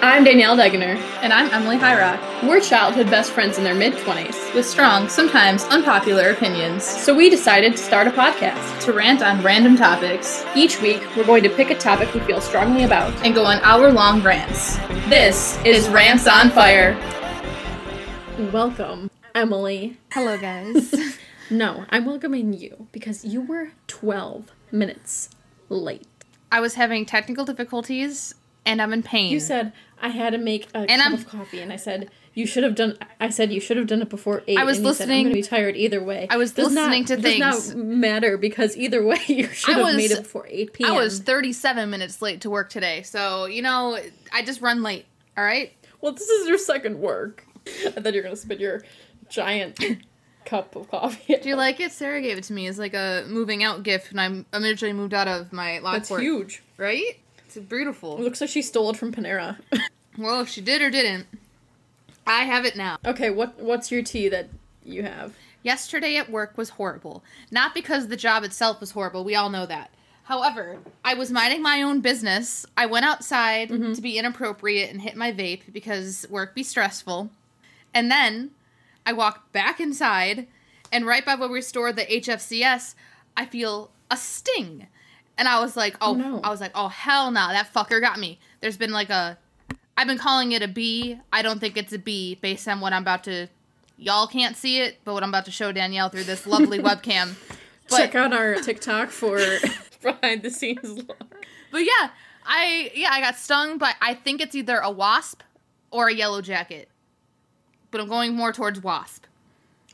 I'm Danielle Degener. And I'm Emily Hyrock, We're childhood best friends in their mid 20s. with strong, sometimes unpopular opinions, So we decided to start a podcast. to rant on random topics Each week, we're going to pick a topic we feel strongly about. and go on hour long rants. This is Rants on Fire. Welcome, Emily. Hello, guys. No, I'm welcoming you because you were 12 minutes late. I was having technical difficulties and I'm in pain. You said I had to make a And cup I'm- of coffee, and I said you should have done. I said you should have done it before eight. I was and you said, listening- I'm to be tired either way. I was Does listening not, to Does not matter because either way you should have was- made it before eight p.m. I was 37 minutes late to work today. So, you know, I just run late. All right? Well, this is your second work. I thought you were going to spit your giant cup of coffee. Do you like it? Sarah gave it to me as like a moving out gift and I'm originally moved out of my That's Lockport. huge. Right? It's It beautiful. looks like she stole it from Panera. Well, if she did or didn't, I have it now. okay, what what's your tea that you have? Yesterday at work was horrible. Not because the job itself was horrible, we all know that. However, I was minding my own business. I went outside mm-hmm. to be inappropriate and hit my vape because work be stressful. And then I walked back inside, and right by where we store the HFCS, I feel a sting. And I was like, oh, oh, no. I was like, oh, hell no, that fucker got me. There's been like a, I've been calling it a bee. I don't think it's a bee based on what I'm about to, y'all can't see it, but what I'm about to show Danielle through this lovely webcam. But, Check out our TikTok for behind the scenes look. but yeah, I yeah I got stung, but I think it's either a wasp or a yellow jacket. But I'm going more towards wasp.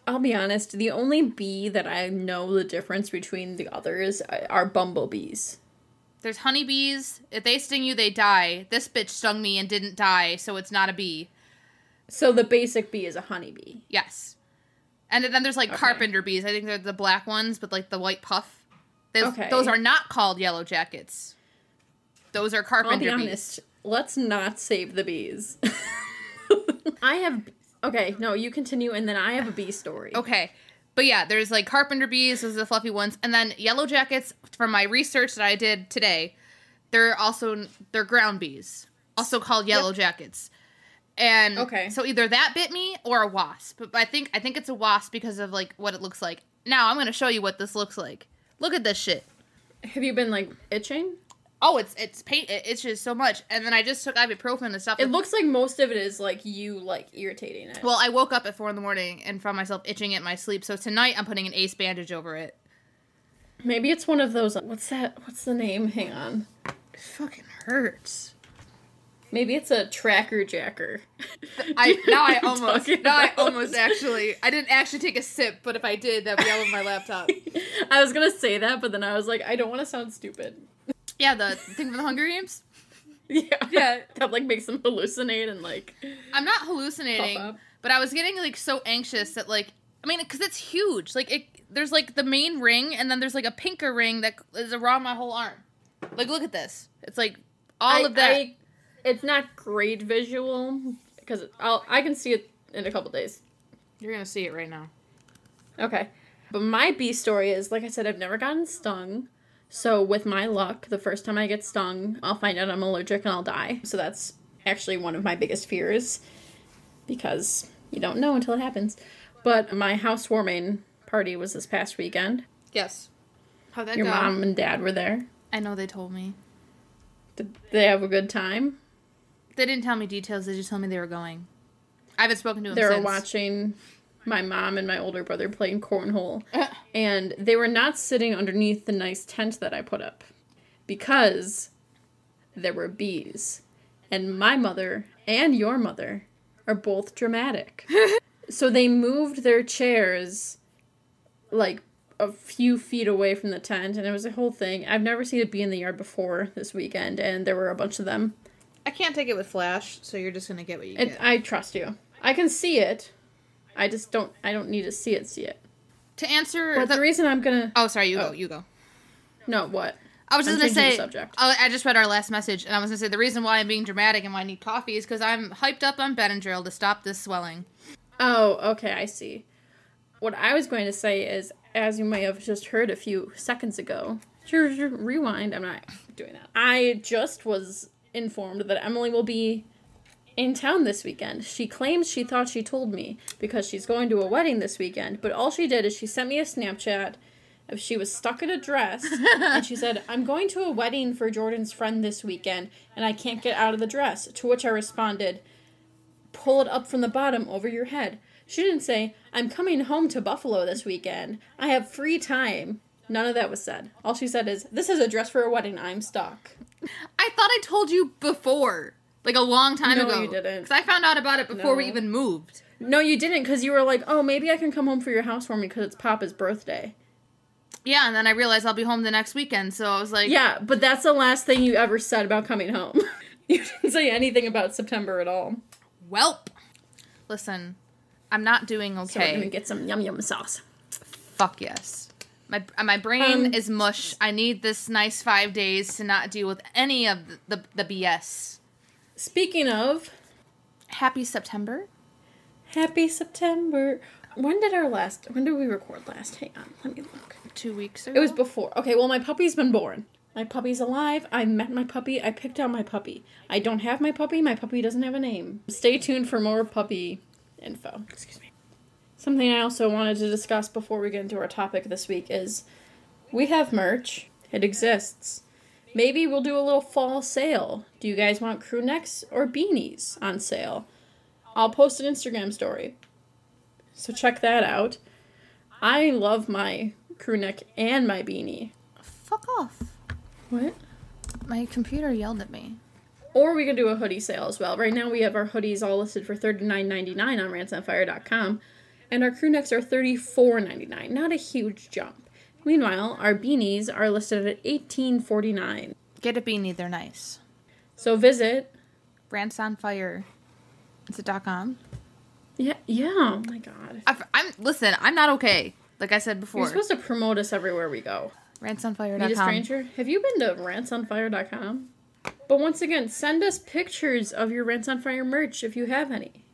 I'll be honest, the only bee that I know the difference between the others uh, are bumblebees. There's honeybees. If they sting you, they die. This bitch stung me and didn't die, so it's not a bee. So the basic bee is a honeybee. Yes. And then there's like Okay. carpenter bees. I think they're the black ones with like the white puff. Those, Okay. those are not called yellow jackets. Those are I'll carpenter be bees. Let's not save the bees. I have okay. No, you continue, and then I have a bee story. Okay. But yeah, there's like carpenter bees, those are the fluffy ones, and then yellow jackets from my research that I did today. They're also they're ground bees, also called yellow jackets. And Okay. so either that bit me or a wasp. But I think I think it's a wasp because of like what it looks like. Now I'm gonna show you what this looks like. Look at this shit. Have you been like itching? Oh, it's it's pain. It itches so much. And then I just took ibuprofen and stuff. It looks like most of it is like you like irritating it. well, I woke up at four in the morning and found myself itching at my sleep. So tonight I'm putting an ace bandage over it. maybe it's one of those. What's that? What's the name? Hang on. It fucking hurts. Maybe it's a tracker jacker. I now I almost now I almost actually I didn't actually take a sip, but if I did, that'd be all over my laptop. I was gonna say that, but then I was like, I don't want to sound stupid. Yeah, the thing from the Hunger Games. Yeah. Yeah. That like makes them hallucinate and like I'm not hallucinating, but I was getting like so anxious that like I mean, because it's huge. Like it, there's like the main ring, and then there's like a pinker ring that is around my whole arm. Like, look at this. It's like all I- of that. I- it's not great visual because I'll I can see it in a couple days. You're gonna see it right now. Okay. But my bee story is like I said, I've never gotten stung. So with my luck, the first time I get stung, I'll find out I'm allergic and I'll die. So that's actually one of my biggest fears because you don't know until it happens. But my housewarming party was this past weekend. Yes. How'd that Your go? mom and dad were there. I know they told me. Did they have a good time? They didn't tell me details. They just told me they were going. I haven't spoken to them They were since. watching my mom and my older brother playing cornhole. Uh. and they were not sitting underneath the nice tent that I put up because there were bees. And my mother and your mother are both dramatic. so they moved their chairs like a few feet away from the tent, and it was a whole thing. I've never seen a bee in the yard before this weekend, and there were a bunch of them. I can't take it with flash, so you're just gonna get what you It, get. I trust you. I can see it. I just don't. I don't need to see it. See it. to answer But the, the reason I'm gonna oh, sorry, you Oh. go, you go. no what I was just I'm gonna say. subject. I I just read our last message, and I was gonna say the reason why I'm being dramatic and why I need coffee is because I'm hyped up on Benadryl to stop this swelling. Oh, okay, I see. What I was going to say is, as you may have just heard a few seconds ago, rewind. I'm not doing that. I just was informed that Emily will be in town this weekend. She claims she thought she told me because she's going to a wedding this weekend, but all she did is she sent me a Snapchat of she was stuck in a dress and she said, I'm going to a wedding for Jordan's friend this weekend and I can't get out of the dress. To which I responded, Pull it up from the bottom over your head. She didn't say, I'm coming home to Buffalo this weekend. I have free time. None of that was said. All she said is, This is a dress for a wedding. I'm stuck. I thought I told you before, like a long time No, ago. you didn't. Because I found out about it before we even moved. No, you didn't because you were like, Oh, maybe I can come home for your house for me because it's Papa's birthday. Yeah, and then I realized I'll be home the next weekend, so I was like, Yeah, but that's the last thing you ever said about coming home. you didn't say anything about September at all. Welp. Listen, I'm not doing So we're okay. gonna get some yum yum sauce. Fuck yes. My uh, my brain Um, is mush. I need this nice five days to not deal with any of the, the, the BS. Speaking of, Happy September. happy September. When did our last? When did we record last? Hang on, let me look. Two weeks ago. It was before. Okay, well, my puppy's been born. My puppy's alive. I met my puppy. I picked out my puppy. I don't have my puppy. My puppy doesn't have a name. Stay tuned for more puppy info. Excuse me. Something I also wanted to discuss before we get into our topic this week is we have merch. It exists. Maybe we'll do a little fall sale. Do you guys want crew necks or beanies on sale? I'll post an Instagram story. So check that out. I love my crew neck and my beanie. Fuck off. What? My computer yelled at me. Or we could do a hoodie sale as well. Right now we have our hoodies all listed for $39.99 on rantsonfire.com, and our crew necks are $34.99. Not a huge jump. Meanwhile, our beanies are listed at $18.49. Get a beanie, they're nice. So visit. Rants on Fire. Is it dot .com? Yeah, yeah. Oh my god. I've, I'm listen. I'm not okay. Like I said before, You're supposed to promote us everywhere we go. Rantsonfire.com. Meet a stranger. Have you been to rantsonfire.com? But once again, send us pictures of your Rants on Fire merch if you have any.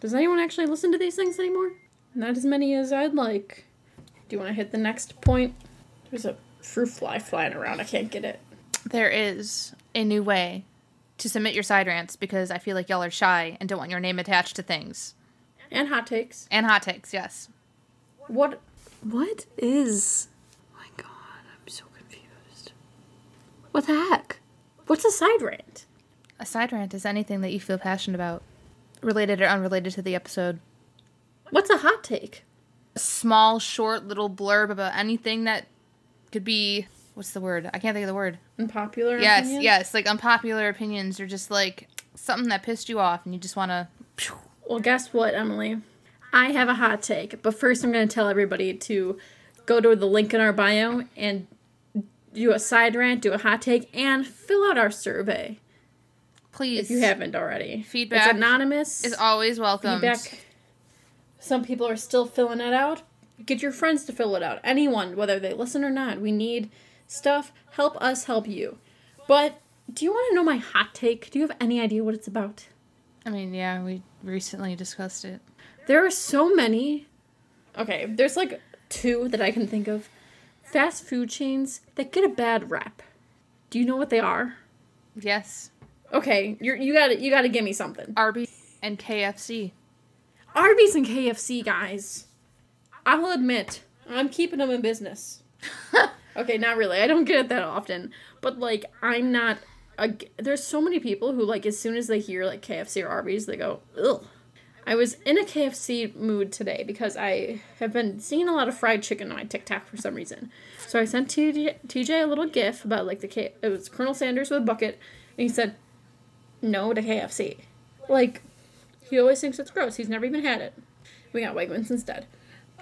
Does anyone actually listen to these things anymore? Not as many as I'd like. Do you want to hit the next point? There's a fruit fly flying around. I can't get it. There is a new way to submit your side rants because I feel like y'all are shy and don't want your name attached to things. And hot takes. And hot takes, yes. What? What is? Oh my god, I'm so confused. What the heck? What's a side rant? A side rant is anything that you feel passionate about, related or unrelated to the episode. What's a hot take? A small, short, little blurb about anything that could be. What's the word? I can't think of the word. Unpopular. Yes, opinion? yes, like unpopular opinions or just like something that pissed you off and you just want to. Well, guess what, Emily? I have a hot take, but first I'm going to tell everybody to go to the link in our bio and do a side rant, do a hot take, and fill out our survey Please. if you haven't already. Feedback It's anonymous. Is always welcome. feedback. Some people are still filling it out. Get your friends to fill it out. Anyone, whether they listen or not. We need stuff. Help us help you. But do you want to know my hot take? Do you have any idea what it's about? I mean, yeah, we recently discussed it. There are so many. Okay, there's like two that I can think of. Fast food chains that get a bad rep. Do you know what they are? Yes. Okay, you're, you got to you got to give me something. Arby's and KFC. Arby's and KFC guys. I'll admit, I'm keeping them in business. okay, not really. I don't get it that often, but like I'm not. A, there's so many people who like as soon as they hear like KFC or Arby's, they go ugh. I was in a KFC mood today because I have been seeing a lot of fried chicken on my TikTok for some reason. So I sent TJ, TJ a little gif about like the K. It was Colonel Sanders with a bucket, and he said, "No to KFC." Like he always thinks it's gross. He's never even had it. We got Wegmans instead.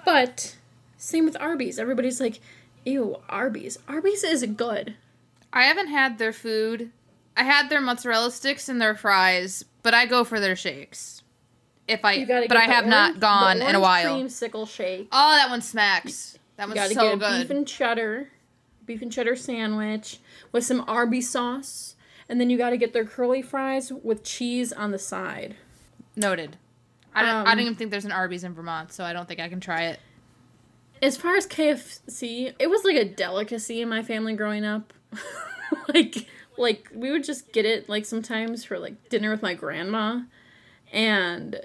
But same with Arby's. Everybody's like, "Ew, Arby's." Arby's is good. I haven't had their food. I had their mozzarella sticks and their fries, but I go for their shakes. If I, but I have orange- not gone in a while. Creamsicle shake. Oh, that one smacks. That one's so get a good. beef and cheddar, beef and cheddar sandwich with some Arby's sauce, and then you gotta get their curly fries with cheese on the side. Noted. I don't, I Um, don't even think there's an Arby's in Vermont, so I don't think I can try it. As far as KFC, it was like a delicacy in my family growing up. like like we would just get it like sometimes for like dinner with my grandma, and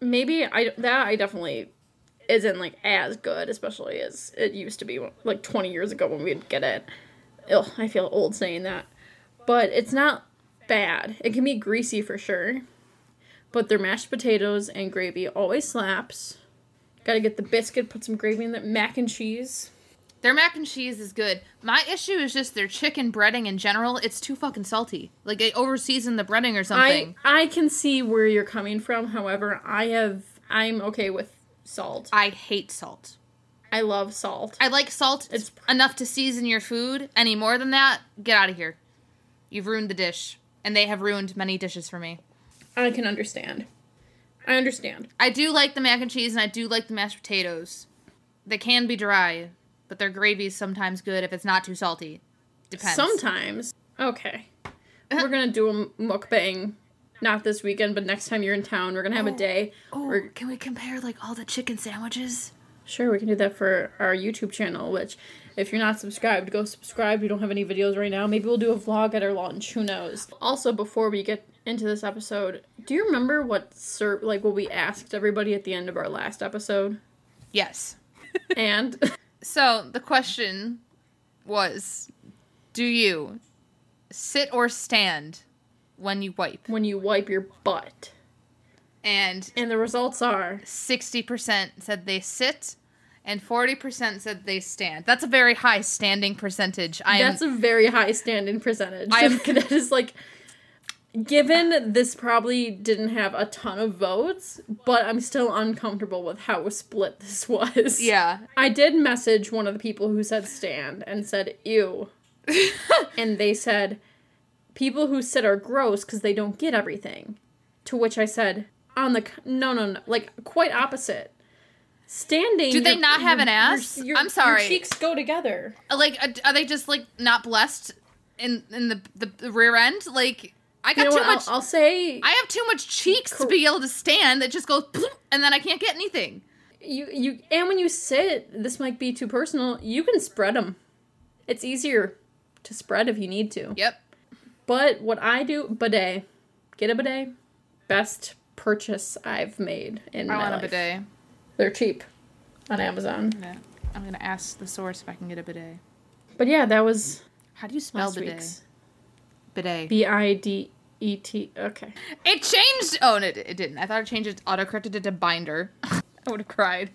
maybe I that I definitely isn't like as good, especially as it used to be like 20 years ago when we'd get it. Ugh, I feel old saying that, but it's not bad. It can be greasy for sure, but their mashed potatoes and gravy always slaps. Got to get the biscuit, put some gravy in that mac and cheese. Their mac and cheese is good. My issue is just their chicken breading in general. It's too fucking salty. Like they overseason the breading or something. I I can see where you're coming from. However, I have I'm okay with salt. I hate salt. I love salt. I like salt. It's enough to season your food. Any more than that, get out of here. You've ruined the dish, and they have ruined many dishes for me. I can understand. I understand. I do like the mac and cheese, and I do like the mashed potatoes. They can be dry, but their gravy is sometimes good if it's not too salty. Depends. Sometimes. Okay. Uh-huh. We're gonna do a mukbang. Not this weekend, but next time you're in town, we're gonna have a oh. day. Oh, We're- can we compare like all the chicken sandwiches? Sure, we can do that for our YouTube channel, which if you're not subscribed, go subscribe. We don't have any videos right now. Maybe we'll do a vlog at our lunch. Who knows? Also, before we get into this episode, do you remember what sir like what we asked everybody at the end of our last episode? Yes. And So the question was, do you sit or stand when you wipe? when you wipe your butt. And And the results are 60% said they sit and 40% said they stand. That's a very high standing percentage. I am That's a very high standing percentage. I am- that is like given this probably didn't have a ton of votes, but I'm still uncomfortable with how split this was. yeah. I did message one of the people who said stand and said ew. and they said people who sit are gross cuz they don't get everything. To which I said on the no no no like quite opposite. Standing Do they your- not have your- an ass? your- I'm sorry. Your cheeks go together. Like are- are they just like not blessed in in the the, the rear end? Like I You got know too what? I'll- much I'll, say I have too much cheeks to be able to stand that just goes and then I can't get anything. you you and when you sit, this might be too personal. You can spread them. It's easier to spread if you need to. Yep. But what I do, bidet, get a bidet. Best purchase I've made in I my want a life. bidet. They're cheap on Amazon. Yeah. I'm gonna ask the source if I can get a bidet. But yeah, that was How do you spell bidet? week's. Bidet. B I D E T. Okay. It changed. Oh, no, it, it didn't. I thought it changed. It autocorrected it to binder. I would have cried.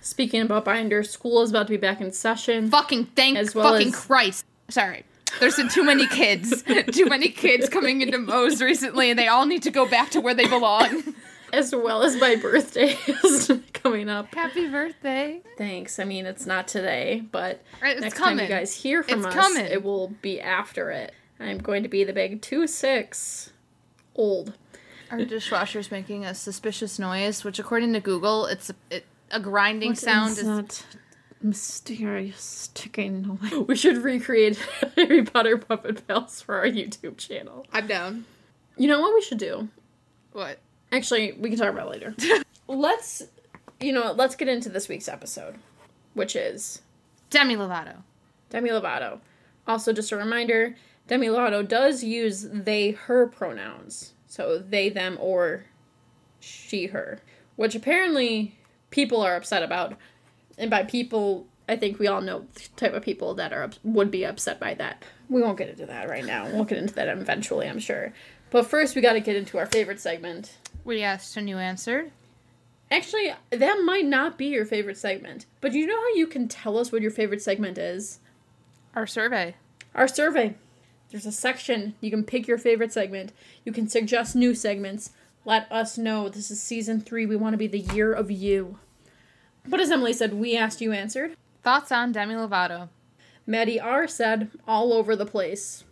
Speaking about binder, school is about to be back in session. Fucking thank As well fucking as- Christ. Sorry. There's been too many kids. too many kids coming into Moe's recently, and they all need to go back to where they belong. As well as my birthday is coming up. Happy birthday. Thanks. I mean, it's not today, but it's next time you guys hear from It's us, coming. it will be after it. I'm going to be the big two six old. Our dishwasher's making a suspicious noise, which, according to Google, it's a, it, a grinding sound. Is, that mysterious ticking noise? We should recreate Harry Potter Puppet Pals for our YouTube channel. I'm down. You know what we should do? What? Actually, we can talk about it later. let's, you know, let's get into this week's episode, which is Demi Lovato. Demi Lovato. Also, just a reminder Demi Lovato does use they, her pronouns. So they, them, or she, her. Which apparently people are upset about. And by people, I think we all know the type of people that are would be upset by that. We won't get into that right now. We'll get into that eventually, I'm sure. But first, we got to get into our favorite segment. We asked and you answered. Actually, that might not be your favorite segment. But you know how you can tell us what your favorite segment is? Our survey. Our survey. There's a section. You can pick your favorite segment. You can suggest new segments. Let us know. This is season three. We want to be the year of you. But as Emily said, we asked, you answered. Thoughts on Demi Lovato? Maddie R said, all over the place.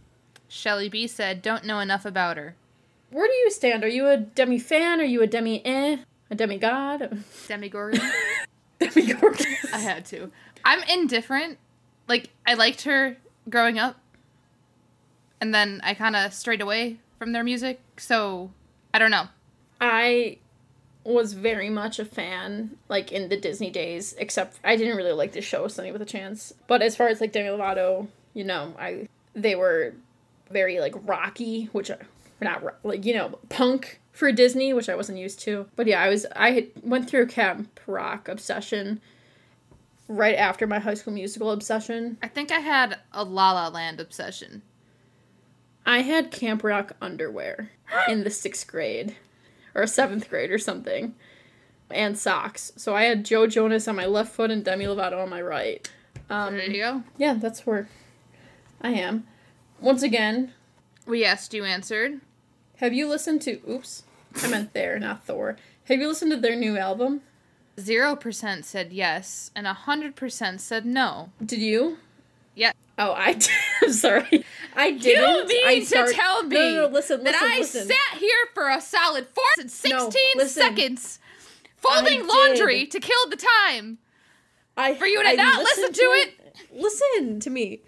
Shelly B said, don't know enough about her. Where do you stand? Are you a demi fan? Are you a demi eh? A demigod? Demi Gorgon? demi Gorgon. I had to. I'm indifferent. Like, I liked her growing up. And then I kind of strayed away from their music. So, I don't know. I was very much a fan, like in the Disney days, except I didn't really like the show Sunny with a Chance. But as far as like Demi Lovato, you know, I they were very like rocky, which I, not like you know punk for Disney, which I wasn't used to. But yeah, I was I had, went through a Camp Rock obsession right after my High School Musical obsession. I think I had a La La Land obsession. I had Camp Rock underwear in the sixth grade or seventh grade or something, and socks. So I had Joe Jonas on my left foot and Demi Lovato on my right. Um, There you go. yeah, that's where I am. Once again, We asked, you answered. have you listened to? Oops, I meant there, not Thor. Have you listened to their new album? Zero percent said yes, and a hundred percent said no. Did you? Oh, I did. I'm sorry. I You didn't. mean I to tell me No, no, no, listen, that listen, I listen. sat here for a solid four and sixteen listen. seconds, folding laundry to kill the time? I, For you to I not listen to it? Listen to me.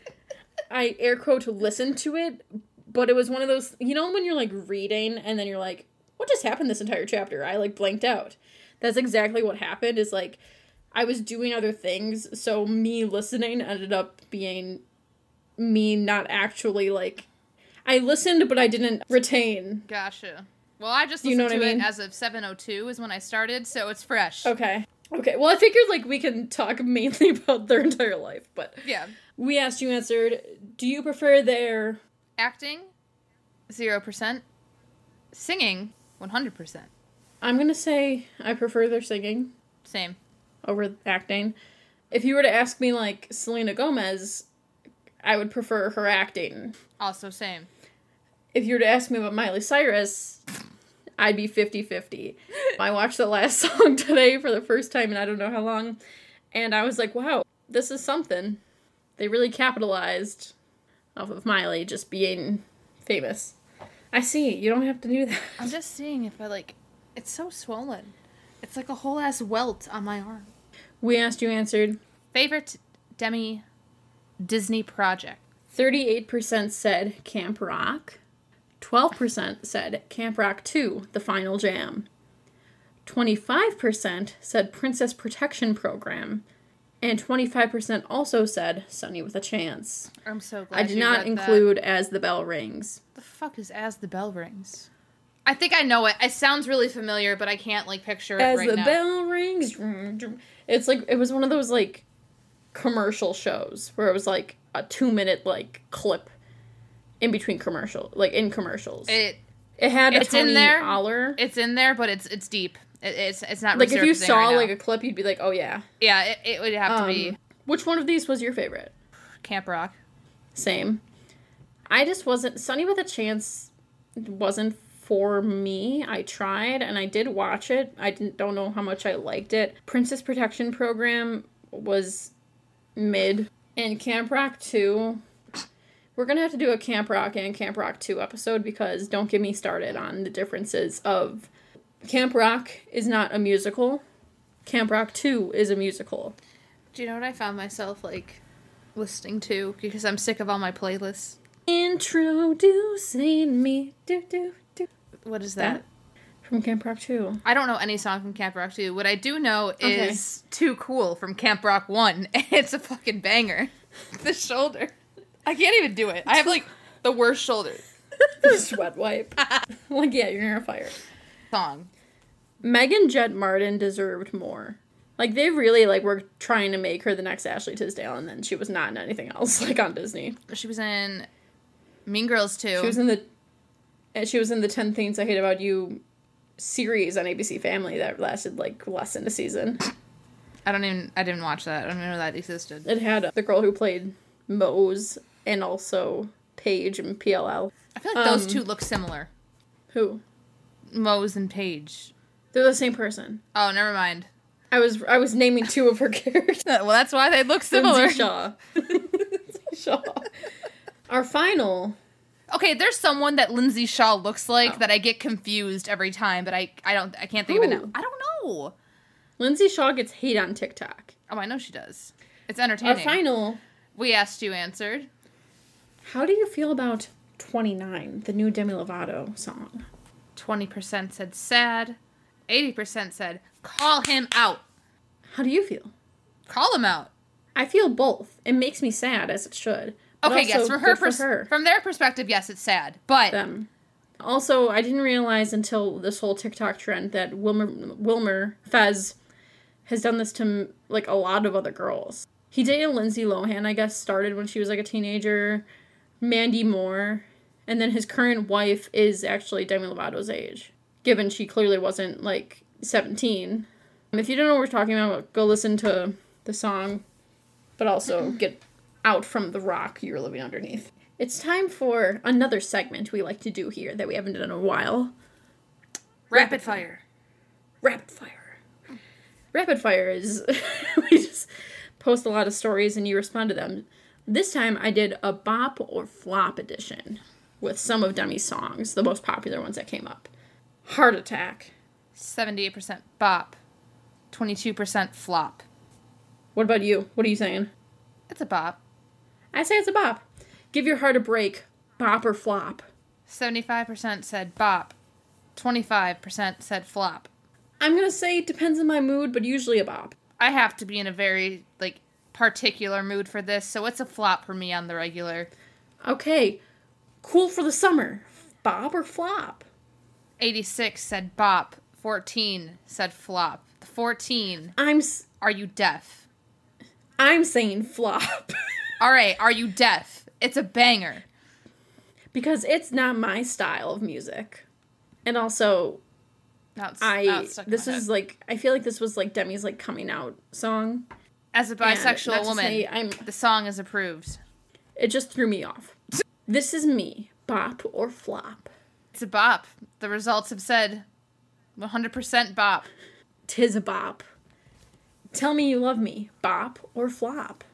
I air quote to listen to it, but it was one of those. You know when you're like reading and then you're like, "What just happened this entire chapter?" I like blanked out. That's exactly what happened. Is like, I was doing other things, so me listening ended up being me not actually like. I listened, but I didn't retain. Gotcha. Well, I just You know to I mean? it as of seven oh two is when I started, so it's fresh. Okay. Okay. Well, I figured like we can talk mainly about their entire life, but Yeah. we asked you answered. Do you prefer their Acting, zero percent. Singing, one hundred percent. I'm gonna say I prefer their singing Same. over acting. If you were to ask me like Selena Gomez, I would prefer her acting. Also same. If you were to ask me about Miley Cyrus, I'd be 50-50. I watched the last song today for the first time in I don't know how long, and I was like, wow, this is something. They really capitalized off of Miley just being famous. I see. You don't have to do that. I'm just seeing if I like. It's so swollen. It's like a whole ass welt on my arm. We asked you answered. Favorite Demi Disney project. 38% said Camp Rock. 12% said Camp Rock 2, The Final Jam. 25% said Princess Protection Program. And 25% also said Sunny with a Chance. I'm so glad I did you not read that. include As the Bell Rings. The fuck is as the bell rings? I think I know it. It sounds really familiar, but I can't like picture it As right the now. bell rings. It's like, it was one of those like commercial shows where it was like a two minute like clip in between commercial, like in commercials. It It had a It's in there. Aller. it's in there, but it's it's deep. It, it's it's not like if you saw right like a clip, you'd be like, "Oh yeah." yeah, it, it would have to Um, be Which one of these was your favorite? Camp Rock. Same. I just wasn't. Sunny with a Chance wasn't for me. I tried and I did watch it. I didn't don't know how much I liked it. Princess Protection Program was mid, and Camp Rock Two. We're gonna have to do a Camp Rock and Camp Rock Two episode because don't get me started on the differences of Camp Rock is not a musical. Camp Rock Two is a musical. Do you know what I found myself like listening to because I'm sick of all my playlists? Introducing me, do do do. What is that? That from Camp Rock Two. I don't know any song from Camp Rock 2. What I do know Okay. is Too Cool from Camp Rock 1. It's a fucking banger. the shoulder. I can't even do it. I have like the worst shoulder Sweat wipe. like yeah, you're near a fire. song. Meaghan Jette Martin deserved more. Like they really like were trying to make her the next Ashley Tisdale, and then she was not in anything else like on Disney. She was in Mean Girls 2. She was in the, and she was in the Ten Things I Hate About You series on ABC Family that lasted like less than a season. I don't even I didn't watch that. I don't even know that existed. It had the girl who played Moze and also Paige and PLL. I feel like those Um, two look similar. Who? Moze and Paige. They're the same person. Oh, never mind. I was I was naming two of her characters. Well, that's why they look similar. Lindsay Shaw. Shaw. Our final. Okay, there's someone that Lindsay Shaw looks like Oh. that I get confused every time, but I I don't I can't think of it now. I don't know. Lindsay Shaw gets hate on TikTok. Oh, I know she does. It's entertaining. Our final. We asked you answered. How do you feel about 29, the new Demi Lovato song? 20% said sad. 80% said call him out. How do you feel? Call him out. I feel both. It makes me sad, as it should, Okay, yes, from her, pers- her. from their perspective, yes, it's sad, but them. Also, I didn't realize until this whole TikTok trend that Wilmer Wilmer Fez has done this to like a lot of other girls. He dated Lindsay Lohan, I guess, started when she was like a teenager, Mandy Moore, and then his current wife is actually Demi Lovato's age, given she clearly wasn't like 17. If you don't know what we're talking about, go listen to the song, but also get out from the rock you're living underneath. It's time for another segment we like to do here that we haven't done in a while. rapid fire. Rapid fire. Rapid fire is we just post a lot of stories and you respond to them. This time I did a bop or flop edition with some of Demi's songs, the most popular ones that came up. Heart Attack. 78% bop, 22% flop. What about you? What are you saying? It's a bop. I say it's a bop. Give your heart a break. Bop or flop. 75% said bop, 25% said flop. I'm gonna say it depends on my mood, but usually a bop. I have to be in a very, like, particular mood for this, so it's a flop for me on the regular. Okay, cool for the summer. Bop or flop? 86 said bop, 14 said flop. The 14, I'm s- are you deaf? I'm saying flop All right, are you deaf? It's a banger. because it's not my style of music, and also now I this is head. like I feel like this was like Demi's like coming out song. as a bisexual woman. The song is approved. it just threw me off. This is me, bop or flop. It's a bop. The results have said 100% bop. Tis a bop. Tell me you love me, bop or flop.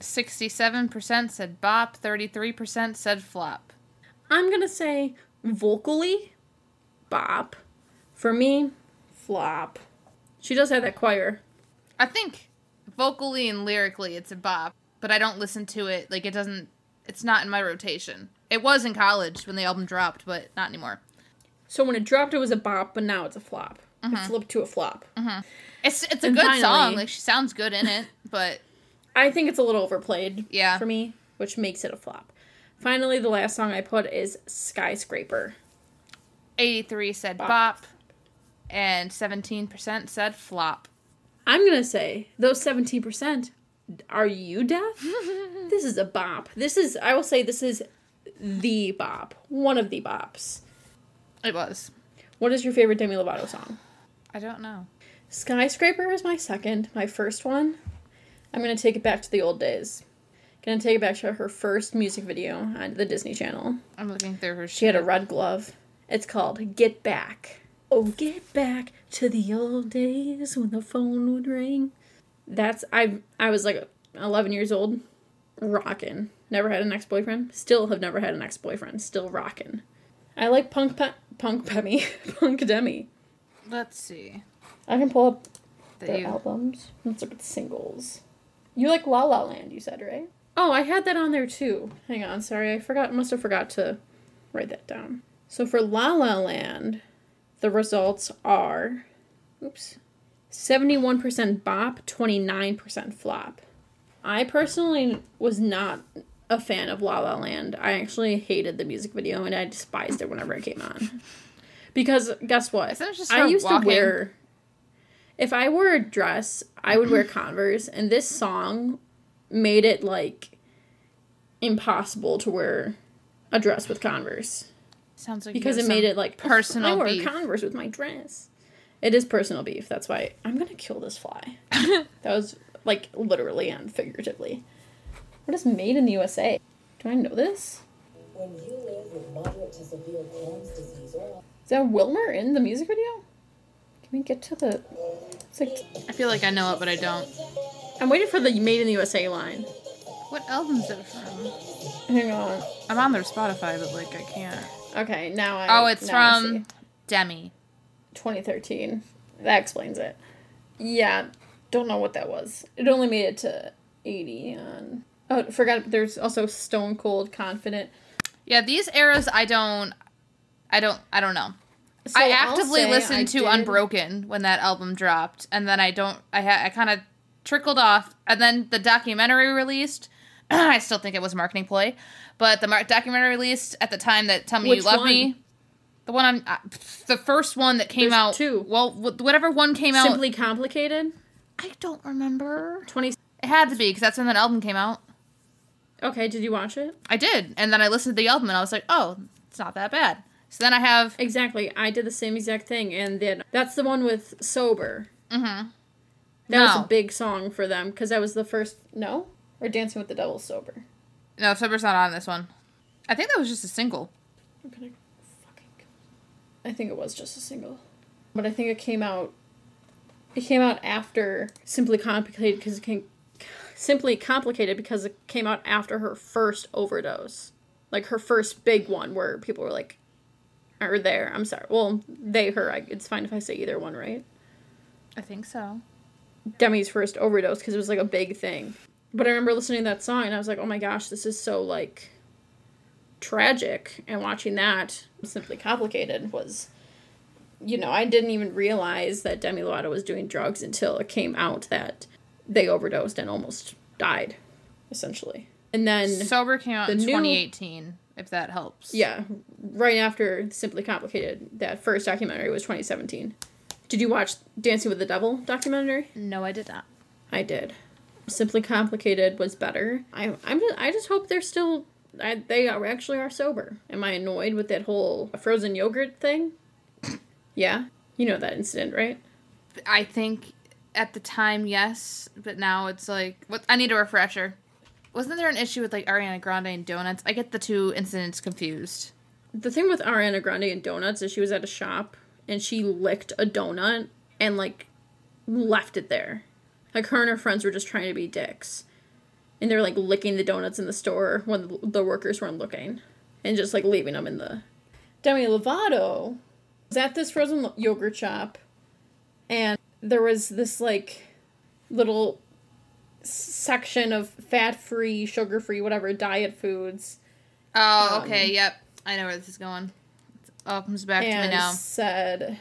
67% said bop, 33% said flop. I'm gonna say vocally, bop. For me, flop. She does have that choir. I think vocally and lyrically it's a bop, but I don't listen to it. Like, it doesn't, it's not in my rotation. It was in college when the album dropped, but not anymore. So when it dropped, it was a bop, but now it's a flop. It mm-hmm. flipped to a flop. Mm-hmm. It's, it's a And good finally- song. Like, she sounds good in it, but I think it's a little overplayed Yeah. for me, which makes it a flop. Finally, the last song I put is Skyscraper. 83 said Bop. bop, and 17% said flop. I'm gonna say those 17%. Are you deaf? this is a bop. This is, I will say, this is the bop. One of the bops. It was. What is your favorite Demi Lovato song? I don't know. Skyscraper is my second. My first one, I'm gonna take it back to the old days. Gonna take it back to her first music video on the Disney Channel. I'm looking through her She had a red glove. It's called Get Back. Oh, get back to the old days when the phone would ring. That's I I was like 11 years old, rockin'. Never had an ex-boyfriend. Still have never had an ex-boyfriend. Still rockin'. I like punk pe- punk Pemmy, punk Demi. Let's see. I can pull up their you, albums. Let's look at the singles. You like La La Land, you said, right? Oh, I had that on there too. Hang on, sorry, I forgot. Must have forgot to write that down. So for La La Land, the results are, oops, seventy-one percent bop, twenty-nine percent flop. I personally was not a fan of La La Land. I actually hated the music video and I despised it whenever it came on. Because guess what? Isn't it just I used walking? to wear if I wore a dress, I would wear Converse, and this song made it like impossible to wear a dress with Converse sounds like because it made it like personal I wear beef. Converse with my dress. It is personal beef. That's why I'm gonna kill this fly. that was like literally and figuratively. What is made in the USA? Do I know this? When you live with moderate to severe Crohn's disease or Is that Wilmer in the music video? Can we get to the? It's like I feel like I know it, but I don't. I'm waiting for the made in the USA line. What album is it from? Hang on. I'm on their Spotify, but like I can't. Okay, now I. Oh, it's now I from. Demi. 2013. That explains it. Yeah, don't know what that was. It only made it to 80 on. Oh, forgot. There's also Stone Cold Confident. Yeah, these eras I don't, I don't, I don't know. So I actively listened I to did- Unbroken when that album dropped, and then I don't. I ha- I kind of trickled off, and then the documentary released, I still think it was a marketing ploy. But the mar- documentary released at the time that Tell Me Which You Love one? Me, the one I'm, uh, the first one that came There's out. two. Well, wh- whatever one came out. Simply complicated. I don't remember. Twenty. It had to be because that's when that album came out. Okay, did you watch it? I did, and then I listened to the album and I was like, oh, it's not that bad. So then I have. Exactly. I did the same exact thing, and then that's the one with sober. Mm-hmm. That was a big song for them because that was the first. No, or Dancing with the Devil sober. No, Sober's not on this one. I think that was just a single. I'm gonna fucking. I think it was just a single, but I think it came out. It came out after Simply Complicated because it came. Simply Complicated because it came out after her first overdose, like her first big one where people were like, or there. I'm sorry. Well, they, her. I, it's fine if I say either one, right? I think so. Demi's first overdose because it was like a big thing. But I remember listening to that song and I was like, oh my gosh, this is so like tragic. And watching that, Simply Complicated, was, you know, I didn't even realize that Demi Lovato was doing drugs until it came out that they overdosed and almost died, essentially. And then, Sober came out the in new- 2018, if that helps. yeah, right after Simply Complicated, that first documentary was 2017. Did you watch Dancing with the Devil documentary? No, I did not. I did. Simply Complicated was better. I I'm just, I just hope they're still I, they are actually are sober. Am I annoyed with that whole frozen yogurt thing? yeah, you know that incident, right? I think at the time, yes, but now it's like, what? I need a refresher. Wasn't there an issue with like Ariana Grande and donuts? I get the two incidents confused. The thing with Ariana Grande and donuts is she was at a shop and she licked a donut and like left it there. Like her and her friends were just trying to be dicks. And they were like licking the donuts in the store when the, workers weren't looking and just like leaving them in the. Demi Lovato was at this frozen yogurt shop and there was this like little section of fat free, sugar free, whatever diet foods. Oh, Um, okay, yep. I know where this is going. It all comes back to me now. said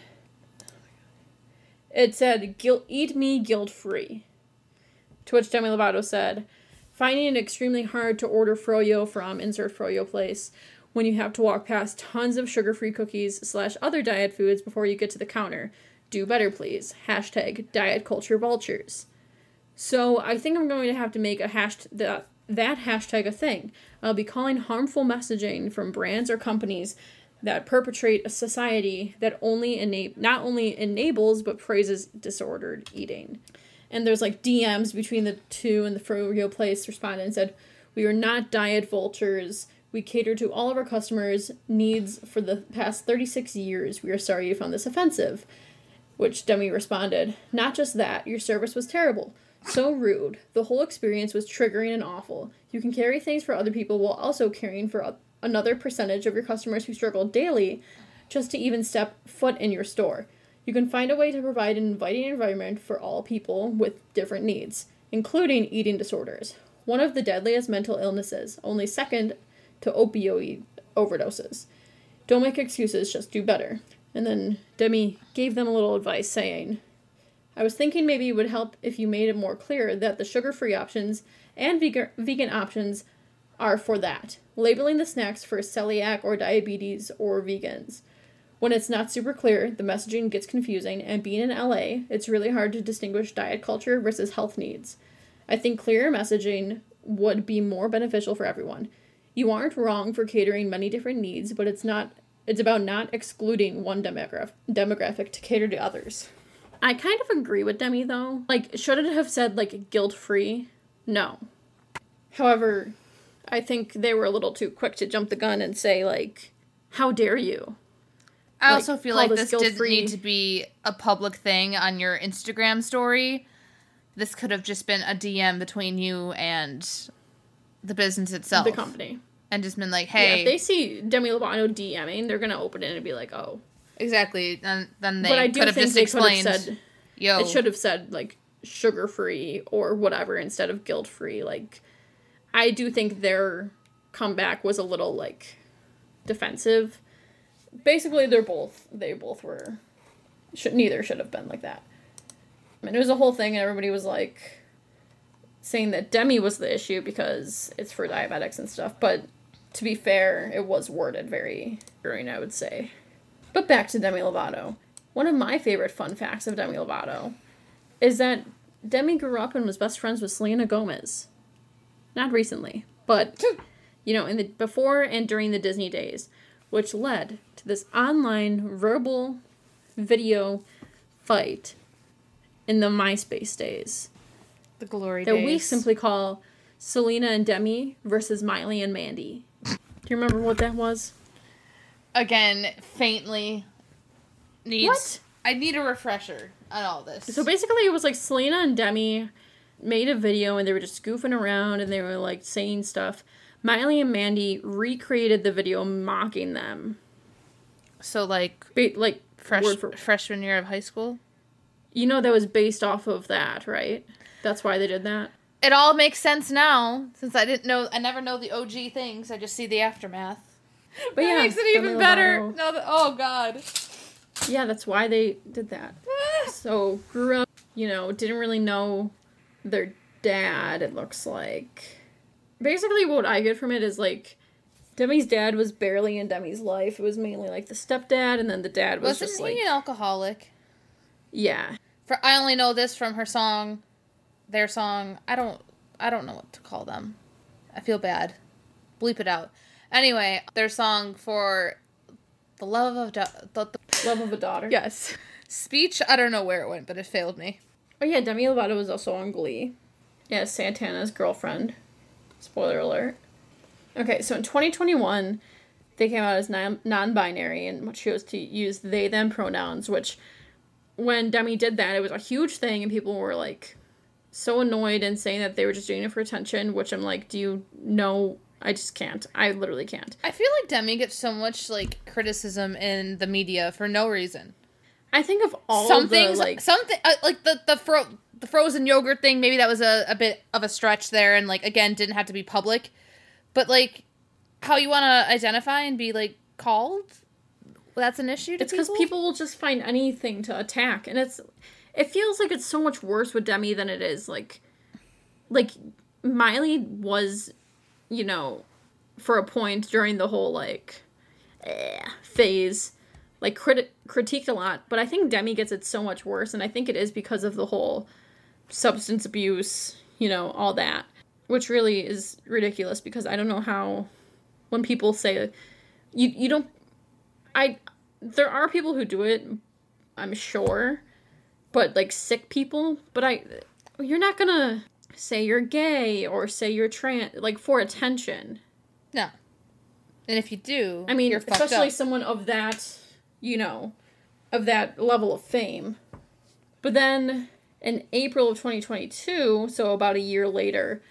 it said guilt eat me guilt free to which demi lovato said finding it extremely hard to order froyo from insert froyo place when you have to walk past tons of sugar-free cookies slash other diet foods before you get to the counter do better please hashtag diet culture vultures so I think I'm going to have to make a that that hashtag a thing. I'll be calling harmful messaging from brands or companies that perpetrate a society that only enable not only enables but praises disordered eating. And there's like DMs between the two, and the Froyo Place responded and said, "We are not diet vultures. We cater to all of our customers' needs for the past 36 years. We are sorry you found this offensive." Which Demi responded, Not just that, your service was terrible. So rude. The whole experience was triggering and awful. You can carry things for other people while also caring for another percentage of your customers who struggle daily just to even step foot in your store. You can find a way to provide an inviting environment for all people with different needs, including eating disorders, one of the deadliest mental illnesses, only second to opioid overdoses. Don't make excuses, just do better. And then Demi gave them a little advice saying, I was thinking maybe it would help if you made it more clear that the sugar free options and vegan, options are for that, labeling the snacks for celiac or diabetes or vegans. When it's not super clear, the messaging gets confusing, and being in LA, it's really hard to distinguish diet culture versus health needs. I think clearer messaging would be more beneficial for everyone. You aren't wrong for catering many different needs, but it's not it's about not excluding one demographic to cater to others. I kind of agree with Demi though. Like should it have said like guilt free? No. However, I think they were a little too quick to jump the gun and say like how dare you? I like, also feel like this this didn't need to be a public thing on your Instagram story. This could have just been a DM between you and the business itself. The company. And just been like, Yeah, hey, if they see Demi Lovato DMing, they're gonna open it and be like, "Oh." Exactly. And then they but I do could have think just explained, said yo, it should have said like sugar free or whatever instead of guilt free. Like, I do think their comeback was a little like defensive. Basically, they're both they both were should neither should have been like that. I mean, it was a whole thing, and everybody was like saying that Demi was the issue because it's for diabetics and stuff. But to be fair, it was worded very green, I would say. But back to Demi Lovato. One of my favorite fun facts of Demi Lovato is that Demi grew up and was best friends with Selena Gomez. Not recently, but you know, in the before and during the Disney days, which led to this online verbal video fight in the MySpace days The glory days that days. we simply call Selena and Demi versus Miley and Mandy. Do you remember what that was? Again, faintly. Needs. What? I need a refresher on all this. So basically, it was like Selena and Demi made a video and they were just goofing around and they were like saying stuff. Miley and Mandy recreated the video mocking them. So like like fresh for freshman year of high school. you know that was based off of that, right? That's why they did that. It all makes sense now since I didn't know. I never know the OG things. I just see the aftermath. But that yeah, makes it even better. Lovato- No, that, oh god. Yeah, that's why they did that. So grew up, you know, didn't really know their dad. It looks like. Basically, what I get from it is like, Demi's dad was barely in Demi's life. It was mainly like the stepdad, and then the dad was Wasn't just he like, an alcoholic? yeah, For I only know this from her song, their song. I don't. I don't know what to call them. I feel bad. Bleep it out. Anyway, their song for the love of da- the, the love of a daughter. yes speech. I don't know where it went, but it failed me. Oh yeah, Demi Lovato was also on Glee. Yeah, Santana's girlfriend. Spoiler alert. Okay, so in 2021, they came out as non- non-binary and chose to use they them pronouns. Which, when Demi did that, it was a huge thing, and people were like so annoyed and saying that they were just doing it for attention. Which I'm like, do you know? I just can't. I literally can't. I feel like Demi gets so much like criticism in the media for no reason. I think of all some the things like something uh, like the the fro- the frozen yogurt thing maybe that was a, a bit of a stretch there and like again didn't have to be public but like how you want to identify and be like called that's an issue to It's because people? people will just find anything to attack, and it's it feels like it's so much worse with Demi than it is like like Miley was, you know, for a point during the whole like eh, phase, like criti- critiqued a lot, but I think Demi gets it so much worse, and I think it is because of the whole substance abuse, you know, all that, which really is ridiculous because I don't know how when people say you you don't I there are people who do it, I'm sure, but like sick people, but I you're not going to say you're gay or say you're trans like for attention. no and if you do I mean, especially up. someone of that, you know, of that level of fame. But then in April of 2022, so about a year later,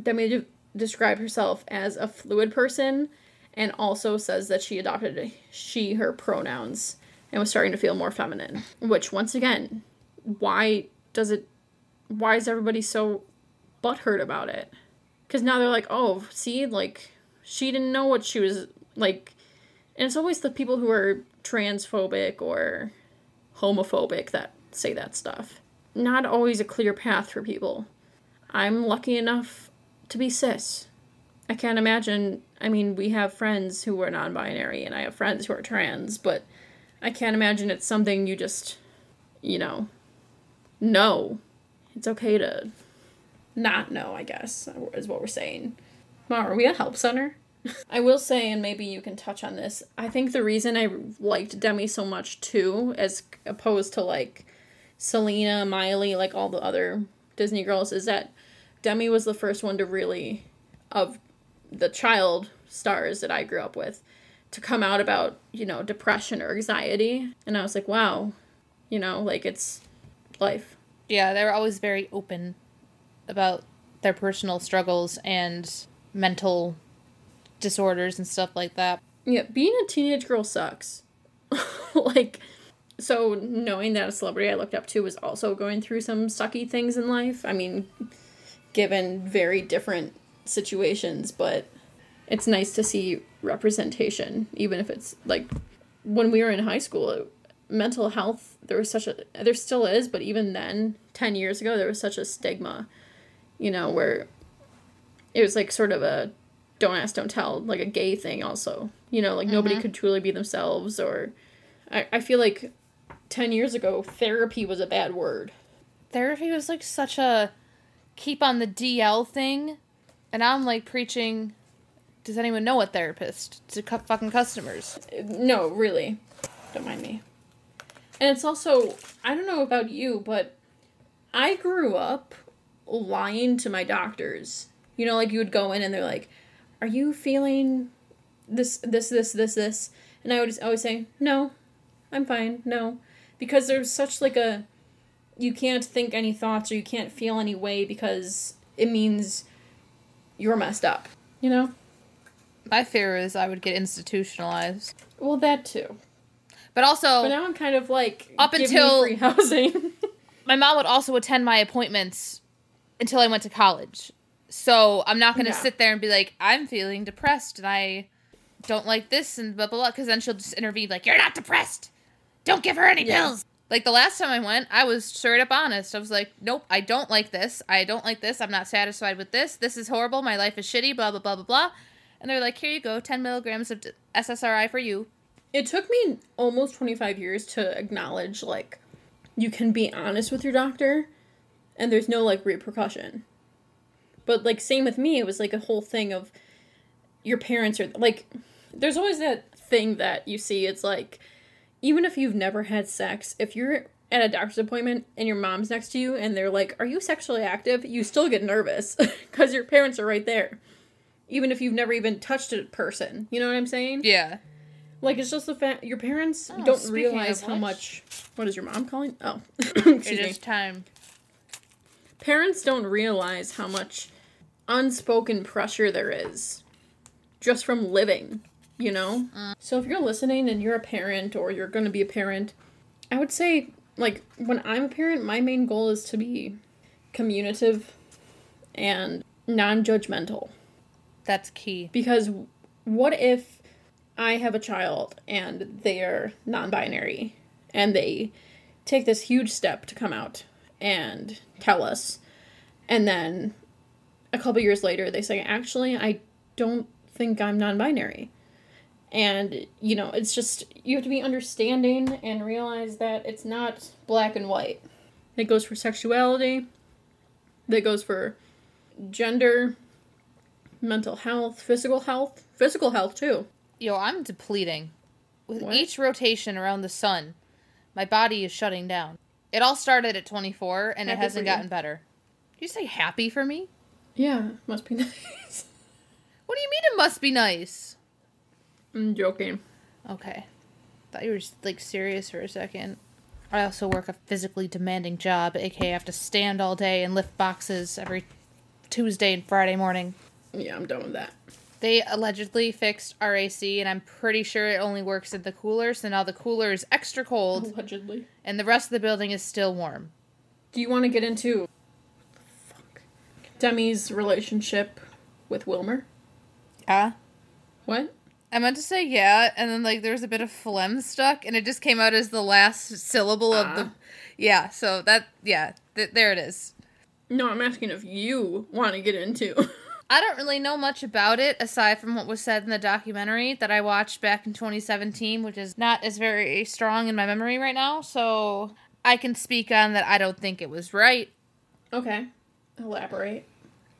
Demi de- described herself as a fluid person and also says that she adopted she her pronouns and was starting to feel more feminine, which once again, why does it why is everybody so butthurt about it? Cuz now they're like, "Oh, see, like she didn't know what she was like." And it's always the people who are transphobic or homophobic that say that stuff. Not always a clear path for people. I'm lucky enough to be cis. I can't imagine. I mean, we have friends who are non binary, and I have friends who are trans, but I can't imagine it's something you just, you know, know. It's okay to not know, I guess, is what we're saying. Mar, are we a help center? I will say, and maybe you can touch on this, I think the reason I liked Demi so much too, as opposed to like Selena, Miley, like all the other Disney girls, is that Demi was the first one to really, of the child stars that I grew up with, to come out about, you know, depression or anxiety. And I was like, wow, you know, like it's life. Yeah they were always very open about their personal struggles and mental disorders and stuff like that Yeah, being a teenage girl sucks. like, so knowing that a celebrity I looked up to was also going through some sucky things in life. I mean, given very different situations, but it's nice to see representation, even if it's like when we were in high school. Mental health, there was such a, there still is, but even then, 10 years ago, there was such a stigma you know, where it was like sort of a don't ask, don't tell, like a gay thing also. You know, like nobody mm-hmm. could truly be themselves or I, I feel like ten years ago therapy was a bad word. Therapy was like such a keep on the DL thing, and I'm like preaching. Does anyone know a therapist to cu- fucking customers? No, really. Don't mind me. And it's also, I don't know about you, but I grew up lying to my doctors. You know, like you would go in and they're like, Are you feeling this, this, this, this, this? And I would just always say, No, I'm fine, no. Because there's such like a, you can't think any thoughts or you can't feel any way because it means you're messed up. You know? My fear is I would get institutionalized, Well, that too. But also But now I'm kind of like Up until- free housing. my mom would also attend my appointments until I went to college. So I'm not going to Yeah. sit there and be like, I'm feeling depressed and I don't like this and blah, blah, blah. Because then she'll just intervene, like, You're not depressed. Don't give her any Yeah. pills. Like the last time I went, I was straight up honest. I was like, Nope, I don't like this. I don't like this. I'm not satisfied with this. This is horrible. My life is shitty, blah, blah, blah, blah, blah. And they're like, Here you go, 10 milligrams of d- SSRI for you. It took me almost 25 years to acknowledge like you can be honest with your doctor and there's no like repercussion. But like same with me, it was like a whole thing of your parents are like there's always that thing that you see it's like even if you've never had sex, if you're at a doctor's appointment and your mom's next to you and they're like, "Are you sexually active?" you still get nervous cuz your parents are right there. Even if you've never even touched a person. You know what I'm saying? Yeah. Like it's just the fact your parents Oh, don't realize how much. What is your mom calling? Oh, excuse It me. is time. Parents don't realize how much unspoken pressure there is just from living. You know. Mm. So if you're listening and you're a parent or you're going to be a parent, I would say like when I'm a parent, my main goal is to be communicative and non-judgmental. That's key. Because what if I have a child and they're non binary and they take this huge step to come out and tell us, and then a couple years later they say, actually, I don't think I'm non binary. And, you know, it's just, you have to be understanding and realize that it's not black and white. It goes for sexuality, that goes for gender, mental health, physical health, physical health too. Yo, I'm depleting. With What? each rotation around the sun, my body is shutting down. It all started at 24 and it hasn't gotten better. Did you say happy for me? Yeah, must be nice. What do you mean it must be nice? I'm joking. Okay. Thought you were like serious for a second. I also work a physically demanding job, aka I have to stand all day and lift boxes every Tuesday and Friday morning. Yeah, I'm done with that. They allegedly fixed our AC, and I'm pretty sure it only works in the cooler, so now the cooler is extra cold, Allegedly. and the rest of the building is still warm. Do you want to get into fuck Demi's relationship with Wilmer? Yeah. What? I meant to say yeah, and then like there was a bit of phlegm stuck, and it just came out as the last syllable of the. Ah. Yeah, so that yeah, th- there it is. No, I'm asking if you want to get into. I don't really know much about it aside from what was said in the documentary that I watched back in 2017, which is not as very strong in my memory right now. So I can speak on that. I don't think it was right. okay. Elaborate.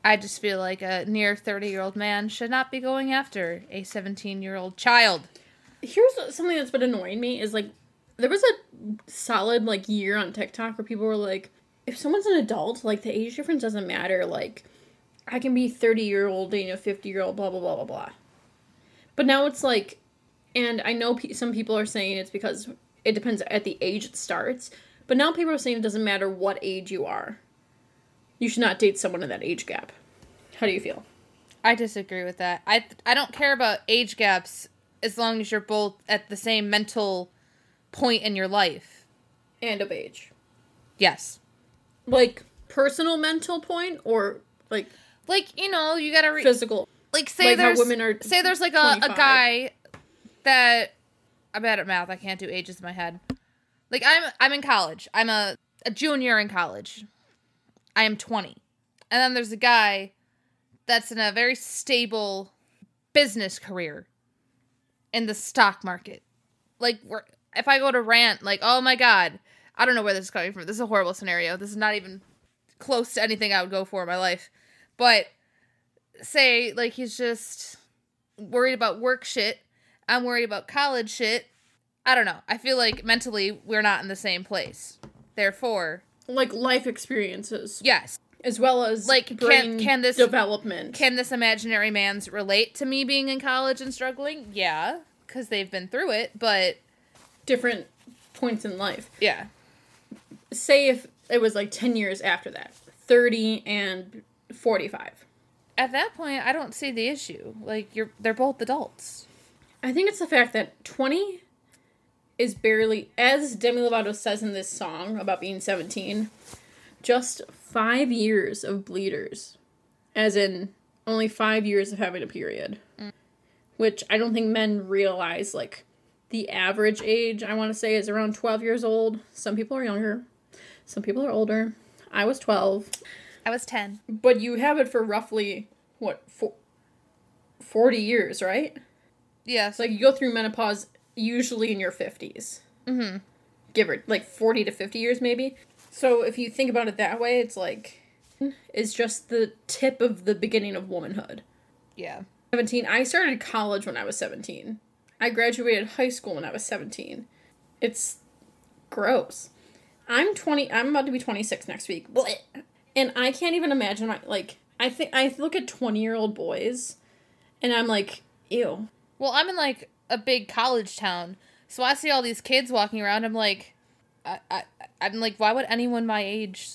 I just feel like a near 30 year old man should not be going after a 17 year old child. Here's something that's been annoying me is like there was a solid like year on TikTok where people were like, if someone's an adult, like the age difference doesn't matter. Like I can be 30 year old dating a 50 year old, blah blah blah blah blah. But now it's like, and I know pe- some people are saying it's because it depends at the age it starts. But now people are saying it doesn't matter what age you are. You should not date someone in that age gap. How do you feel? I disagree with that. I I don't care about age gaps as long as you're both at the same mental point in your life. And of age. Yes. Like personal mental point or like Like, you know, you got to re- physical. like say Like how there's women are say there's like a, a guy that I'm bad at math. I can't do ages in my head. Like I'm I'm in college. I'm a, a junior in college. I am 20. And then there's a guy that's in a very stable business career in the stock market. Like, if I go to rant, like, oh my god, I don't know where this is coming from. This is a horrible scenario. This is not even close to anything I would go for in my life. But say, like, he's just worried about work shit. I'm worried about college shit. I don't know. I feel like mentally we're not in the same place. Therefore, Like life experiences, yes. as well as Like, can- can this- development? Can this imaginary man's relate to me being in college and struggling? Yeah, because they've been through it. But different points in life. yeah, Say if it was like ten years after that, thirty and forty-five. at that point, I don't see the issue. Like you're, they're both adults. I think it's the fact that 20 is barely, as Demi Lovato says in this song about being 17, just five years of bleeders. As in, only five years of having a period. Mm. Which I don't think men realize, like, the average age, I want to say, is around 12 years old. Some people are younger, some people are older. I was 12. I was ten. But you have it for roughly, what, four, 40 years, right? Yes. So like you go through menopause usually in your 50s. mm-hmm. Give or like 40 to 50 years maybe. So if you think about it that way, it's like it's just the tip of the beginning of womanhood. Yeah. 17 I started college when I was 17. I graduated high school when I was 17. It's gross. I'm 20 I'm about to be 26 next week. Blech. And I can't even imagine my like I think I look at 20-year-old boys and I'm like, ew. Well, I'm in like a big college town, so I see all these kids walking around. I'm like, I, I, I'm like, why would anyone my age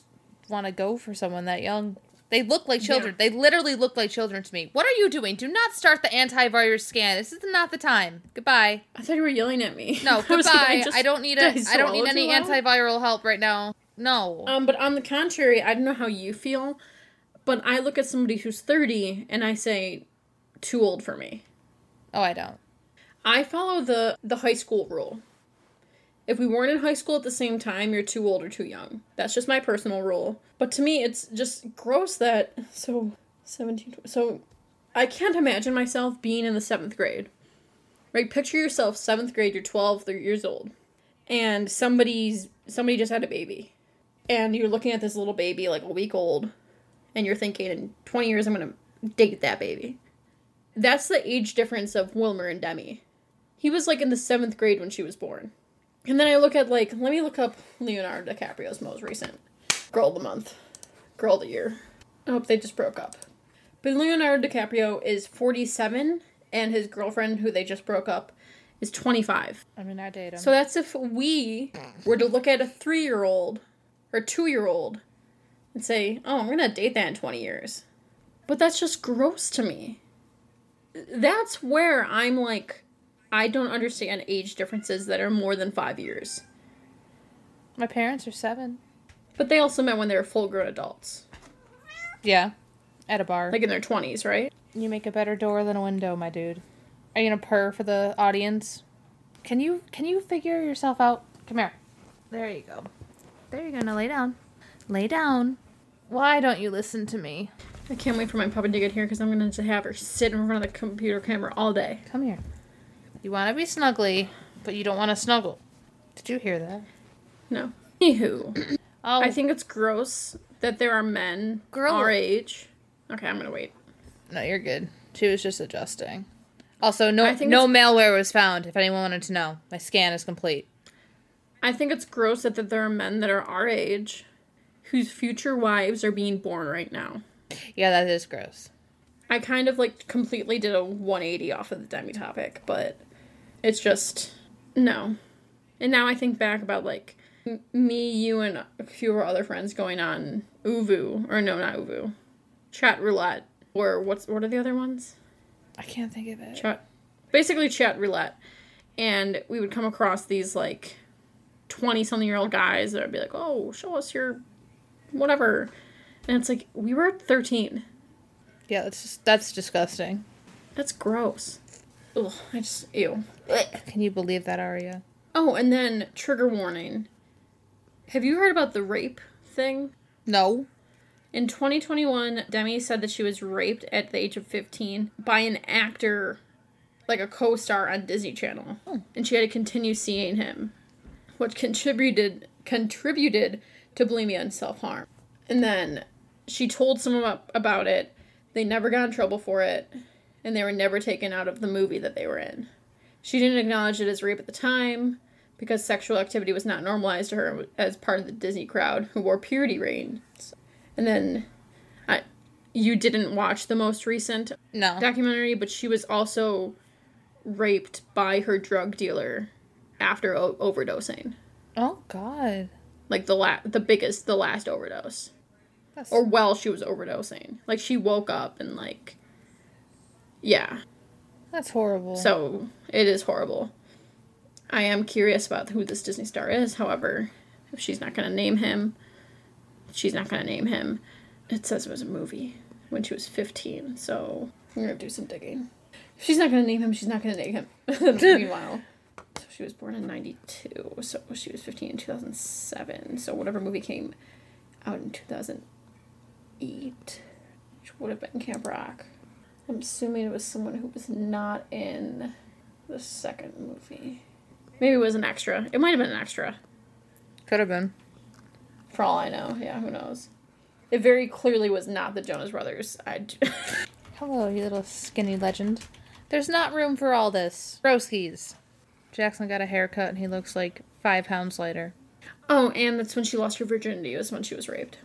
want to go for someone that young? They look like children. They literally look like children to me. What are you doing? Do not start the antivirus scan. This is not the time. Goodbye. I thought you were yelling at me. No, I like, goodbye. just- I don't need a. I don't need any antiviral help right now. No. Um, but on the contrary, I don't know how you feel, but I look at somebody who's 30 and I say, too old for me. oh, I don't. I follow the the high school rule. If we weren't in high school at the same time, you're too old or too young. That's just my personal rule. But to me, it's just gross that so 17 so I can't imagine myself being in the 7th grade. Right? Picture yourself 7th grade, you're 12, 13 years old. And somebody's somebody just had a baby. And you're looking at this little baby like a week old and you're thinking in 20 years I'm going to date that baby. That's the age difference of Wilmer and Demi. He was like in the seventh grade when she was born. And then I look at like, let me look up Leonardo DiCaprio's most recent girl of the month, girl of the year. I hope they just broke up. But Leonardo DiCaprio is 47, and his girlfriend, who they just broke up, is 25. I mean, I date him. So that's if we were to look at a three year old or two year old and say, oh, I'm going to date that in 20 years. But that's just gross to me. That's where I'm like, I don't understand age differences that are more than five years. my parents are seven. But they also met when they were full grown adults, Yeah. At a bar. like in their 20s, right? You make a better door than a window, my dude. Are you gonna purr for the audience? Can you can you figure yourself out? Come here. There you go. There you go. Now lay down. Lay down. Why don't you listen to me? I can't wait for my puppy to get here because I'm going to have her sit in front of the computer camera all day. Come here. You want to be snuggly, but you don't want to snuggle. Did you hear that? No. Anywho. Oh, I think it's gross that there are men Girl. our age. Okay, I'm gonna wait. no, you're good. She was just adjusting. Also, no no malware was found. If anyone wanted to know, my scan is complete. I think it's gross that, that there are men that are our age whose future wives are being born right now. Yeah, that is gross. I kind of like completely did a 180 off of the demi topic, but it's just no. And now I think back about like m- me, you, and a few of our other friends going on ooVoo or no, not ooVoo, chat roulette or what's what are the other ones? I can't think of it. chat basically chat roulette and we would come across these like 20 something year old guys that would be like oh show us your whatever. And it's like we were 13 Yeah, that's just, that's disgusting. that's gross. Ugh, i just ew. Can you believe that, Aria? oh and then trigger warning. Have you heard about the rape thing? No. In 2021, Demi said that she was raped at the age of 15 by an actor, like a co star on Disney Channel. Hmm. And she had to continue seeing him, which contributed contributed to bulimia and self harm. And then she told someone about, about it. They never got in trouble for it, and they were never taken out of the movie that they were in. She didn't acknowledge it as rape at the time because sexual activity was not normalized to her as part of the Disney crowd who wore purity rings. And then I, you didn't watch the most recent No. documentary, but she was also raped by her drug dealer after o- overdosing. Oh God. Like the la- the biggest, the last overdose. That's Or while she was overdosing. Like she woke up and like yeah. that's horrible. So it is horrible. I am curious about who this Disney star is. However, if she's not going to name him, she's not going to name him. It says it was a movie when she was 15. So I'm going to do some digging. If she's not going to name him, she's not going to name him. Meanwhile, she was born in 92. So she was 15 in 2007. So whatever movie came out in 2008, which would have been Camp Rock. I'm assuming it was someone who was not in the second movie. Maybe it was an extra. It might have been an extra. could have been. For all I know. Yeah, who knows? It very clearly was not the Jonas Brothers. I. Hello, you little skinny legend. There's not room for all this. Broskies. Jackson got a haircut and he looks like five pounds lighter. oh, and that's when she lost her virginity. Was when she was raped,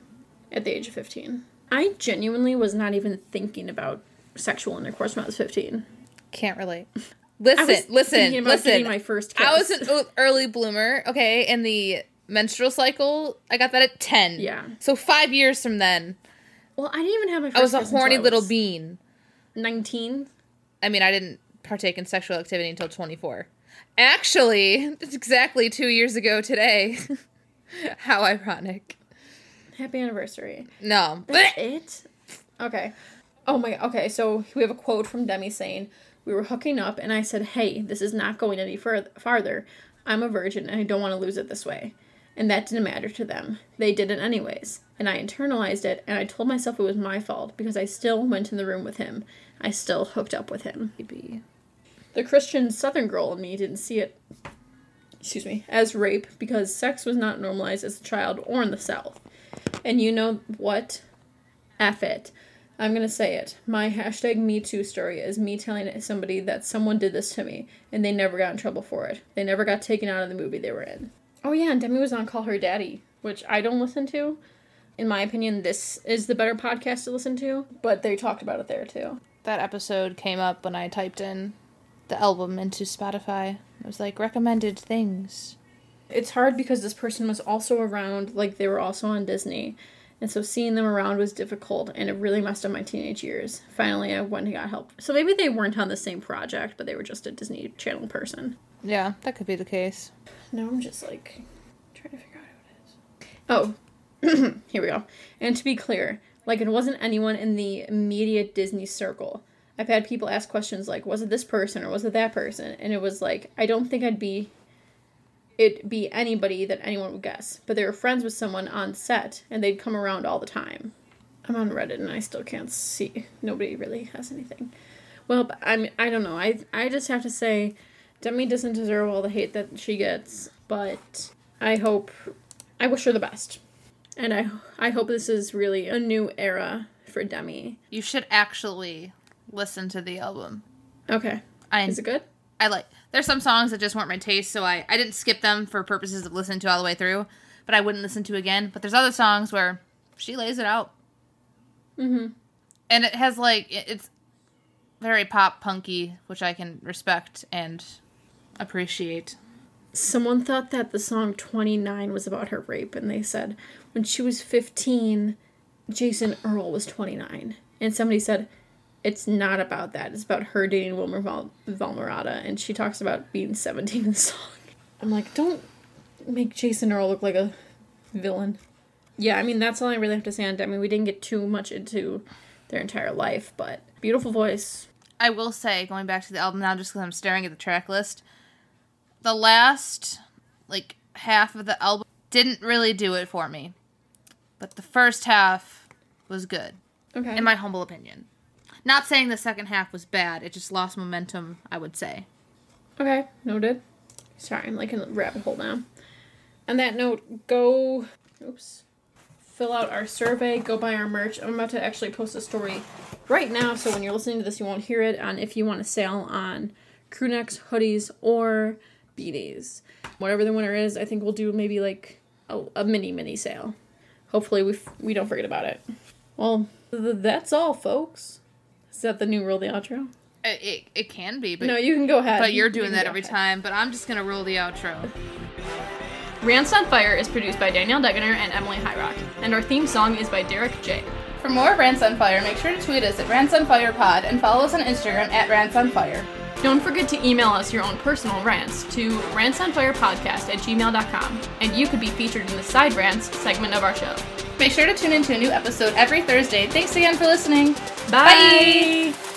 at the age of fifteen. I genuinely was not even thinking about sexual intercourse when I was fifteen. Can't relate. Listen, listen, listen. my first kiss. I was an early bloomer, okay, and the menstrual cycle, I got that at 10. Yeah. So five years from then, well, I didn't even have my. First I was a horny little bean. Nineteen. I mean, I didn't partake in sexual activity until 24. Actually, it's exactly two years ago today. How ironic. Happy anniversary. No. That's it? Okay. Oh my okay, so we have a quote from Demi saying, We were hooking up and I said, Hey, this is not going any further farther. I'm a virgin and I don't want to lose it this way. And that didn't matter to them. They did it anyways. And I internalized it and I told myself it was my fault because I still went in the room with him. I still hooked up with him. Maybe. The Christian Southern girl in me didn't see it, excuse me, as rape because sex was not normalized as a child or in the South. And you know what? F it. I'm gonna say it. My hashtag Me Too story is me telling somebody that someone did this to me and they never got in trouble for it. They never got taken out of the movie they were in. Oh yeah, and Demi was on Call Her Daddy, which I don't listen to. In my opinion, this is the better podcast to listen to, but they talked about it there too. That episode came up when I typed in the album into Spotify. It was like recommended things. it's hard because this person was also around like they were also on disney. And so seeing them around was difficult and it really messed up my teenage years. Finally i went and got help. So maybe they weren't on the same project but they were just a disney channel person. Yeah, that could be the case. now i'm just like trying to figure out who it is. Oh here we go. And to be clear like it wasn't anyone in the immediate disney circle i've had people ask questions like was it this person or was it that person and it was like i don't think i'd be it be anybody that anyone would guess. But they were friends with someone on set and they'd come around all the time. I'm on Reddit and I still can't see. Nobody really has anything. Well, I'm I don't know. I I just have to say Demi doesn't deserve all the hate that she gets, but I hope I wish her the best. And I I hope this is really a new era for Demi. You should actually listen to the album. Okay. I Is it good? I like there's some songs that just weren't my taste, so I I didn't skip them for purposes of listening to all the way through, but I wouldn't listen to again. But there's other songs where she lays it out, Mhm. and it has like it- it's very pop punky, which I can respect and appreciate. Someone thought that the song 29 was about her rape, and they said when she was 15, Jason Earl was 29. And somebody said, it's not about that. It's about her dating Wilmer Val- Valmerata, and she talks about being 17 in the song. I'm like, don't make Jason Earl look like a villain. Yeah, I mean, that's all I really have to say on Demi. We didn't get too much into their entire life, but beautiful voice. I will say, going back to the album now, just because I'm staring at the track list, the last like half of the album didn't really do it for me, but the first half was good, Okay. in my humble opinion. Not saying the second half was bad, it just lost momentum, I would say. Okay, noted. Sorry, I'm like in a rabbit hole now. On that note, go. Oops. Fill out our survey, go buy our merch. I'm about to actually post a story right now, so when you're listening to this, you won't hear it on if you want to sale on crew necks, hoodies, or beanies. Whatever the winner is, I think we'll do maybe like a, a mini, mini sale. Hopefully, we, f- we don't forget about it. Well, th- that's all, folks. Is that the new rule, the outro? It, it, it can be, but No, you can go ahead. but you're doing can that every ahead. time. But I'm just gonna roll the outro. Rants on Fire is produced by Danielle Degener and Emily Hyrock, and our theme song is by Derek J. For more Rants on Fire, make sure to tweet us at Rants on Fire Pod and follow us on Instagram at Rants on Fire. Don't forget to email us your own personal rants to rantsonfirepodcast at gmail.com, and you could be featured in the Side Rants segment of our show. Make sure to tune in to a new episode every Thursday. Thanks again for listening. Bye! Bye.